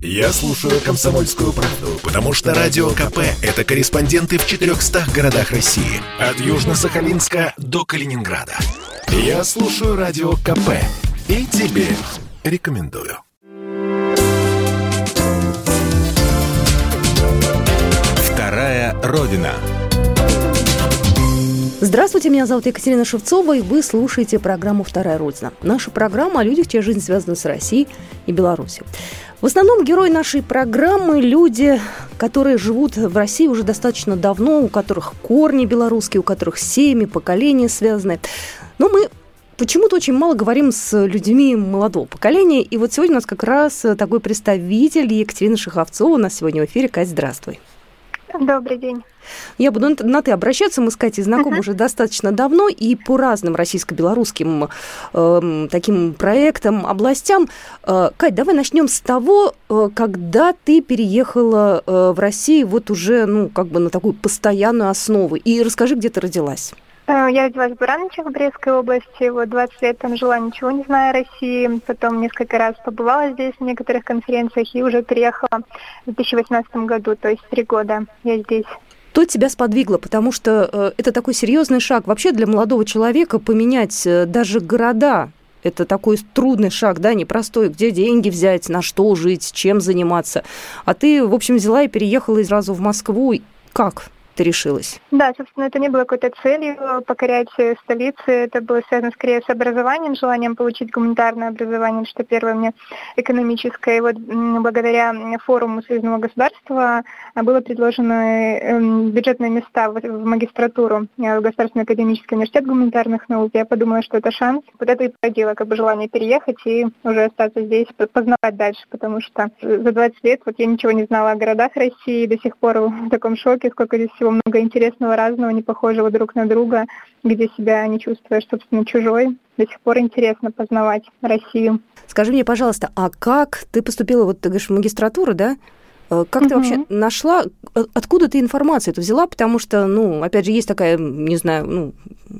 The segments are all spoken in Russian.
Я слушаю «Комсомольскую правду», потому что «Радио КП» — это корреспонденты в 400 городах России. От Южно-Сахалинска до Калининграда. Я слушаю «Радио КП» и тебе рекомендую. Вторая Родина. Здравствуйте, меня зовут Екатерина Шевцова, и вы слушаете программу «Вторая Родина». Наша программа о людях, чья жизнь связана с Россией и Беларусью. В основном герои нашей программы – люди, которые живут в России уже достаточно давно, у которых корни белорусские, у которых семьи, поколения связаны. Но мы почему-то очень мало говорим с людьми молодого поколения. И вот сегодня у нас как раз такой представитель Екатерина Шаховцова. У нас сегодня в эфире. Кать, здравствуй. Добрый день. Я буду на ты обращаться. Мы с Катей знакомы uh-huh. уже достаточно давно и по разным российско-белорусским э, таким проектам, областям. Э, Кать, давай начнем с того, э, когда ты переехала э, в Россию вот уже, ну, как бы на такую постоянную основу. И расскажи, где ты родилась. Э, я родилась в Баранычах в Брестской области, вот 20 лет там жила, ничего не зная о России, потом несколько раз побывала здесь в некоторых конференциях и уже переехала в 2018 году, то есть три года я здесь. Что тебя сподвигло? Потому что э, это такой серьезный шаг вообще для молодого человека поменять э, даже города. Это такой трудный шаг, да, непростой, где деньги взять, на что жить, чем заниматься. А ты, в общем, взяла и переехала сразу в Москву. Как? Ты решилась? Да, собственно, это не было какой-то целью покорять столицы. Это было связано скорее с образованием, желанием получить гуманитарное образование, что первое мне экономическое. И вот благодаря форуму союзного государства было предложено эм, бюджетные места в магистратуру в Государственный академический университет гуманитарных наук. Я подумала, что это шанс. Вот это и породило как бы желание переехать и уже остаться здесь, познавать дальше, потому что за 20 лет вот я ничего не знала о городах России, до сих пор в таком шоке, сколько здесь всего всего много интересного, разного, не похожего друг на друга, где себя не чувствуешь, собственно, чужой. До сих пор интересно познавать Россию. Скажи мне, пожалуйста, а как ты поступила, вот ты говоришь, в магистратуру, да? Э, как угу. ты вообще нашла, э, откуда ты информацию эту взяла? Потому что, ну, опять же, есть такая, не знаю, ну,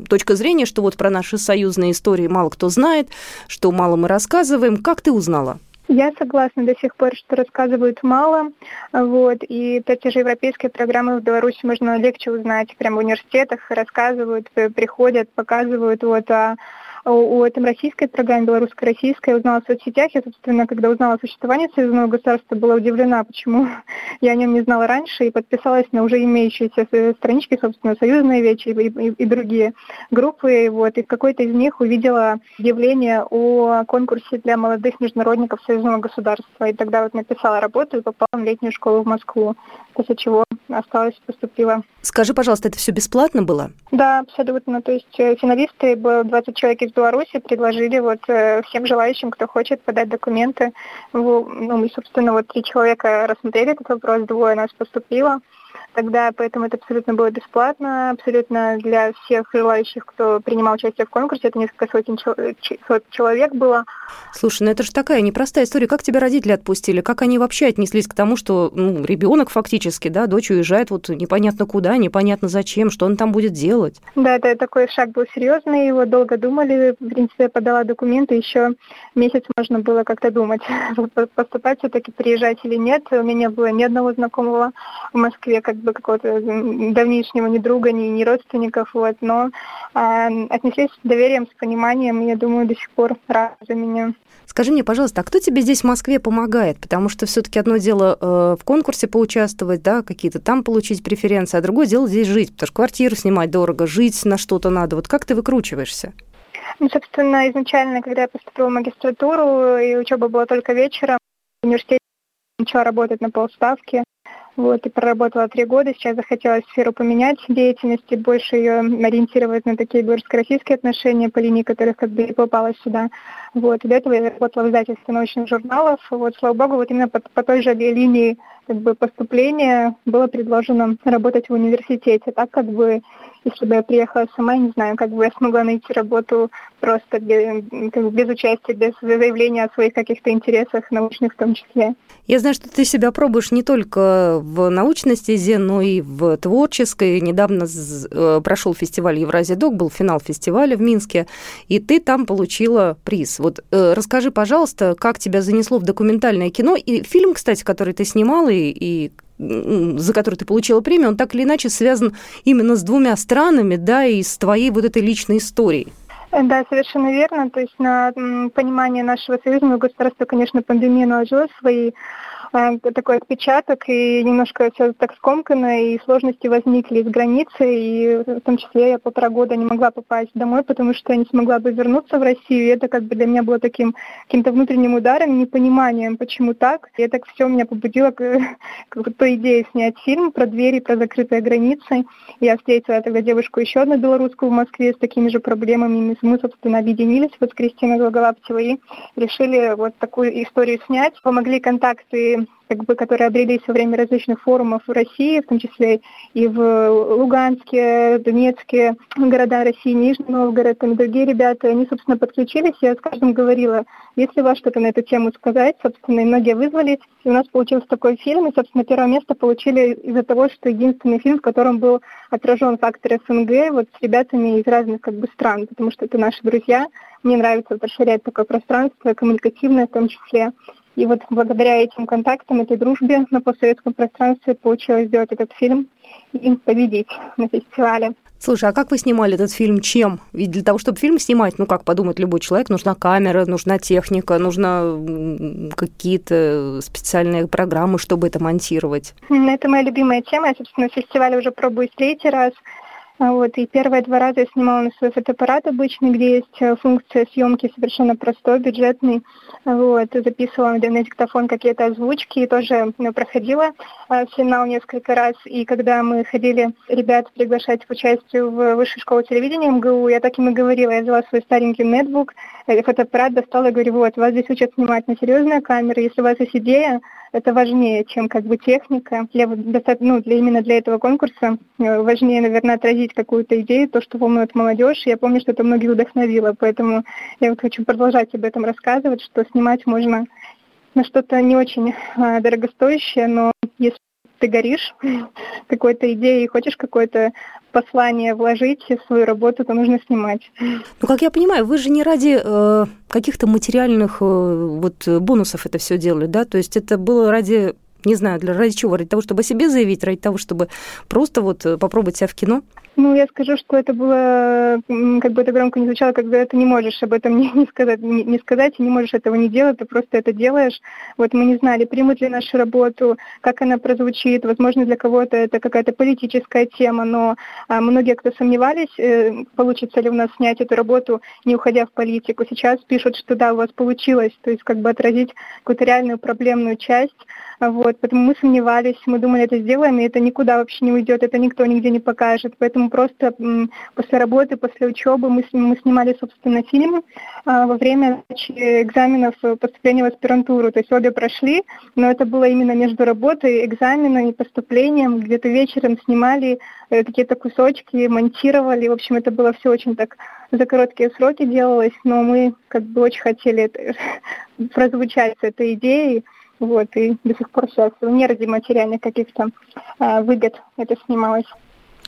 точка зрения, что вот про наши союзные истории мало кто знает, что мало мы рассказываем. Как ты узнала? Я согласна до сих пор, что рассказывают мало, вот, и про те же европейские программы в Беларуси можно легче узнать, прямо в университетах рассказывают, приходят, показывают, вот, а о этом российской программе, белорусско-российской, узнала в соцсетях. Я, собственно, когда узнала о существовании союзного государства, была удивлена, почему я о нем не знала раньше, и подписалась на уже имеющиеся странички, собственно, союзные вечи и, и, и другие группы. Вот, и в какой-то из них увидела объявление о конкурсе для молодых международников союзного государства. И тогда вот написала работу и попала в летнюю школу в Москву, после чего осталась, поступила. Скажи, пожалуйста, это все бесплатно было? Да, абсолютно. То есть э, финалисты, было 20 человек из Беларуси, предложили вот э, всем желающим, кто хочет подать документы. Ну, мы, собственно, вот три человека рассмотрели этот вопрос, двое нас поступило тогда, поэтому это абсолютно было бесплатно, абсолютно для всех желающих, кто принимал участие в конкурсе, это несколько сотен человек было. Слушай, ну это же такая непростая история. Как тебя родители отпустили? Как они вообще отнеслись к тому, что ну, ребенок фактически, да, дочь уезжает вот непонятно куда, непонятно зачем, что он там будет делать? Да, это такой шаг был серьезный, его долго думали. В принципе, я подала документы, еще месяц можно было как-то думать, поступать все-таки, приезжать или нет. У меня не было ни одного знакомого в Москве, как бы какого-то давнишнего ни друга, ни, ни родственников, вот, но а, отнеслись с доверием, с пониманием, и я думаю, до сих пор рады за меня. Скажи мне, пожалуйста, а кто тебе здесь в Москве помогает? Потому что все-таки одно дело э, в конкурсе поучаствовать, да, какие-то там получить преференции, а другое дело здесь жить, потому что квартиру снимать дорого, жить на что-то надо. Вот как ты выкручиваешься? Ну, собственно, изначально, когда я поступила в магистратуру, и учеба была только вечером, в университете начала работать на полставки. Вот, и проработала три года. Сейчас захотелось сферу поменять деятельности, больше ее ориентировать на такие белорусско-российские отношения, по линии которых как бы и попала сюда. Вот, и до этого я работала в издательстве научных журналов. Вот, слава богу, вот именно по, по той же линии как бы поступления было предложено работать в университете. Так как бы если бы я приехала сама, не знаю, как бы я смогла найти работу просто без, без участия, без заявления о своих каких-то интересах, научных в том числе. Я знаю, что ты себя пробуешь не только в научной стезе, но и в творческой. Недавно э, прошел фестиваль Евразия Док, был финал фестиваля в Минске, и ты там получила приз. Вот э, расскажи, пожалуйста, как тебя занесло в документальное кино и фильм, кстати, который ты снимала и, и за который ты получила премию, он так или иначе связан именно с двумя странами, да, и с твоей вот этой личной историей. Да, совершенно верно. То есть на понимание нашего союзного государства, конечно, пандемия наложила свои такой отпечаток, и немножко все так скомкано, и сложности возникли с границы, и в том числе я полтора года не могла попасть домой, потому что я не смогла бы вернуться в Россию, и это как бы для меня было таким каким-то внутренним ударом, непониманием, почему так. И это все меня побудило к, к той идее снять фильм про двери, про закрытые границы. Я встретила тогда девушку еще одну белорусскую в Москве с такими же проблемами, и мы, собственно, объединились вот с Кристиной Глаголаптевой и решили вот такую историю снять. Помогли контакты как бы, которые обрелись во время различных форумов в России, в том числе и в Луганске, Донецке, города России, Нижний Новгород, и другие ребята, они, собственно, подключились, я с каждым говорила, если вас что-то на эту тему сказать, собственно, и многие вызвались, и у нас получился такой фильм, и, собственно, первое место получили из-за того, что единственный фильм, в котором был отражен фактор СНГ вот с ребятами из разных как бы стран, потому что это наши друзья, мне нравится вот расширять такое пространство, коммуникативное в том числе. И вот благодаря этим контактам, этой дружбе на постсоветском пространстве получилось сделать этот фильм и победить на фестивале. Слушай, а как вы снимали этот фильм? Чем? Ведь для того, чтобы фильм снимать, ну, как подумать любой человек, нужна камера, нужна техника, нужно какие-то специальные программы, чтобы это монтировать. Это моя любимая тема. Я, собственно, на фестивале уже пробую третий раз. Вот, и первые два раза я снимала на свой фотоаппарат обычный, где есть э, функция съемки совершенно простой, бюджетный. Вот, записывала на диктофон какие-то озвучки и тоже ну, проходила э, финал несколько раз. И когда мы ходили ребят приглашать к участию в высшей школе телевидения МГУ, я так им и говорила, я взяла свой старенький нетбук, э, фотоаппарат достала говорю, вот, вас здесь учат снимать на серьезные камеры, если у вас есть идея, это важнее, чем как бы техника. Для, ну, для именно для этого конкурса э, важнее, наверное, отразить какую-то идею, то, что волнует молодежь. Я помню, что это многих вдохновило, поэтому я вот хочу продолжать об этом рассказывать, что снимать можно на что-то не очень а, дорогостоящее, но если ты горишь какой-то идеей хочешь какое-то послание вложить в свою работу, то нужно снимать. Ну, как я понимаю, вы же не ради э, каких-то материальных э, вот бонусов это все делали, да? То есть это было ради не знаю, для ради чего? Ради того, чтобы о себе заявить, ради того, чтобы просто вот э, попробовать себя в кино? Ну, я скажу, что это было, как бы это громко не звучало, когда ты не можешь об этом не, не, сказать, не, не сказать, и не можешь этого не делать, ты просто это делаешь. Вот мы не знали, примут ли нашу работу, как она прозвучит, возможно, для кого-то это какая-то политическая тема, но а, многие, кто сомневались, э, получится ли у нас снять эту работу, не уходя в политику, сейчас пишут, что да, у вас получилось, то есть как бы отразить какую-то реальную проблемную часть, вот, поэтому мы сомневались, мы думали, это сделаем, и это никуда вообще не уйдет, это никто нигде не покажет. Поэтому просто после работы, после учебы мы, мы снимали, собственно, фильм а, во время экзаменов поступления в аспирантуру. То есть обе прошли, но это было именно между работой, экзаменом и поступлением. Где-то вечером снимали э, какие-то кусочки, монтировали. В общем, это было все очень так за короткие сроки делалось, но мы как бы очень хотели это, прозвучать с этой идеей. Вот, и до сих пор счастлива. Не ради материальных каких-то а, выгод это снималось.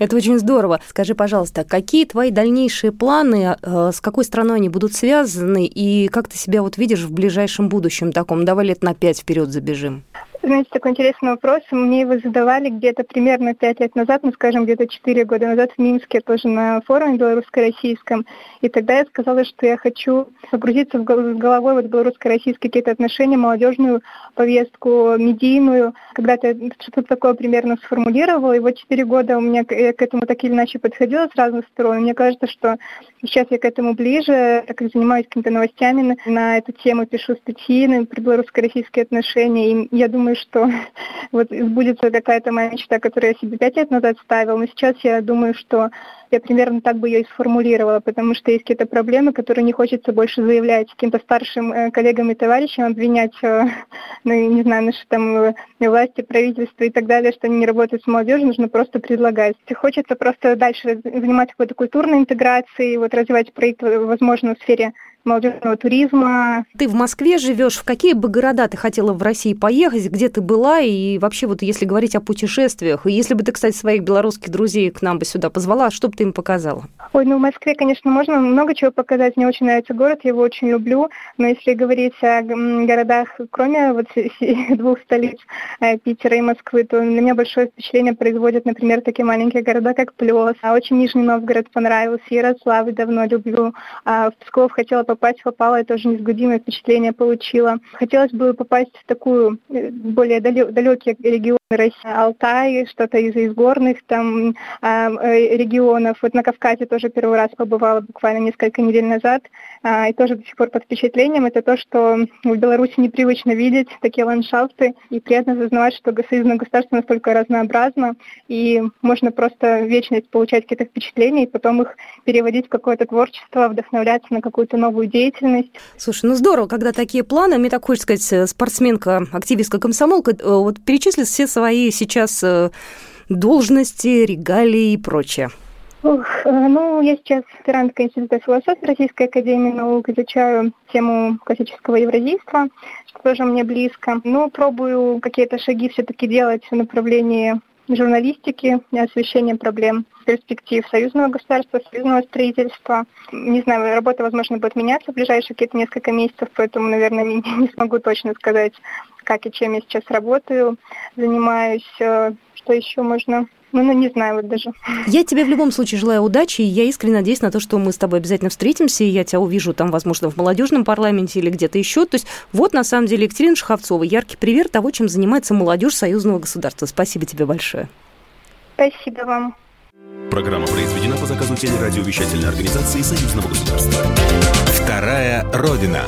Это очень здорово. Скажи, пожалуйста, какие твои дальнейшие планы, э, с какой страной они будут связаны, и как ты себя вот видишь в ближайшем будущем таком? Давай лет на пять вперед забежим. Знаете, такой интересный вопрос. Мне его задавали где-то примерно пять лет назад, ну, скажем, где-то четыре года назад в Минске, тоже на форуме белорусско-российском. И тогда я сказала, что я хочу погрузиться в головой вот белорусско-российские какие-то отношения, молодежную повестку, медийную. Когда-то что-то такое примерно сформулировала, и вот четыре года у меня я к этому так или иначе подходила с разных сторон. Мне кажется, что сейчас я к этому ближе, так как занимаюсь какими-то новостями на эту тему, пишу статьи на белорусско-российские отношения, и я думаю, что вот сбудется какая-то моя мечта, которую я себе пять лет назад ставила, но сейчас я думаю, что я примерно так бы ее и сформулировала, потому что есть какие-то проблемы, которые не хочется больше заявлять каким-то старшим э, коллегам и товарищам, обвинять, э, ну, не знаю, наши там э, власти, правительство и так далее, что они не работают с молодежью, нужно просто предлагать. Хочется просто дальше заниматься какой-то культурной интеграцией, вот развивать проект, возможно, в сфере молодежного туризма. Ты в Москве живешь. В какие бы города ты хотела в России поехать? Где ты была? И вообще, вот если говорить о путешествиях, и если бы ты, кстати, своих белорусских друзей к нам бы сюда позвала, что бы ты им показала? Ой, ну в Москве, конечно, можно много чего показать. Мне очень нравится город, я его очень люблю. Но если говорить о городах, кроме вот двух столиц, э, Питера и Москвы, то на меня большое впечатление производят, например, такие маленькие города, как Плес. А очень Нижний Новгород понравился, Ярославль давно люблю. А в Псков хотела попасть, попала, и тоже несгодимое впечатление получила. Хотелось бы попасть в такую э, более далекие регионы России, Алтай, что-то из, из горных там э, регионов. Вот на Кавказе тоже первый раз побывала буквально несколько недель назад, э, и тоже до сих пор под впечатлением. Это то, что в Беларуси непривычно видеть такие ландшафты, и приятно осознавать, что союзное государство настолько разнообразно, и можно просто вечность получать какие-то впечатления, и потом их переводить в какое-то творчество, вдохновляться на какую-то новую новую деятельность. Слушай, ну здорово, когда такие планы. Мне так хочется сказать, э, спортсменка, активистка, комсомолка, э, вот перечислит все свои сейчас э, должности, регалии и прочее. Ух, ну, я сейчас аспирантка Института философии Российской Академии Наук, изучаю тему классического евразийства, что тоже мне близко. Ну, пробую какие-то шаги все-таки делать в направлении журналистики, освещения проблем перспектив союзного государства, союзного строительства. Не знаю, работа, возможно, будет меняться в ближайшие какие-то несколько месяцев, поэтому, наверное, не, не смогу точно сказать, как и чем я сейчас работаю, занимаюсь, э, что еще можно ну, не знаю вот даже. Я тебе в любом случае желаю удачи, и я искренне надеюсь на то, что мы с тобой обязательно встретимся, и я тебя увижу там, возможно, в молодежном парламенте или где-то еще. То есть вот, на самом деле, Екатерина Шаховцова, яркий пример того, чем занимается молодежь союзного государства. Спасибо тебе большое. Спасибо вам. Программа произведена по заказу телерадиовещательной организации Союзного государства. Вторая Родина.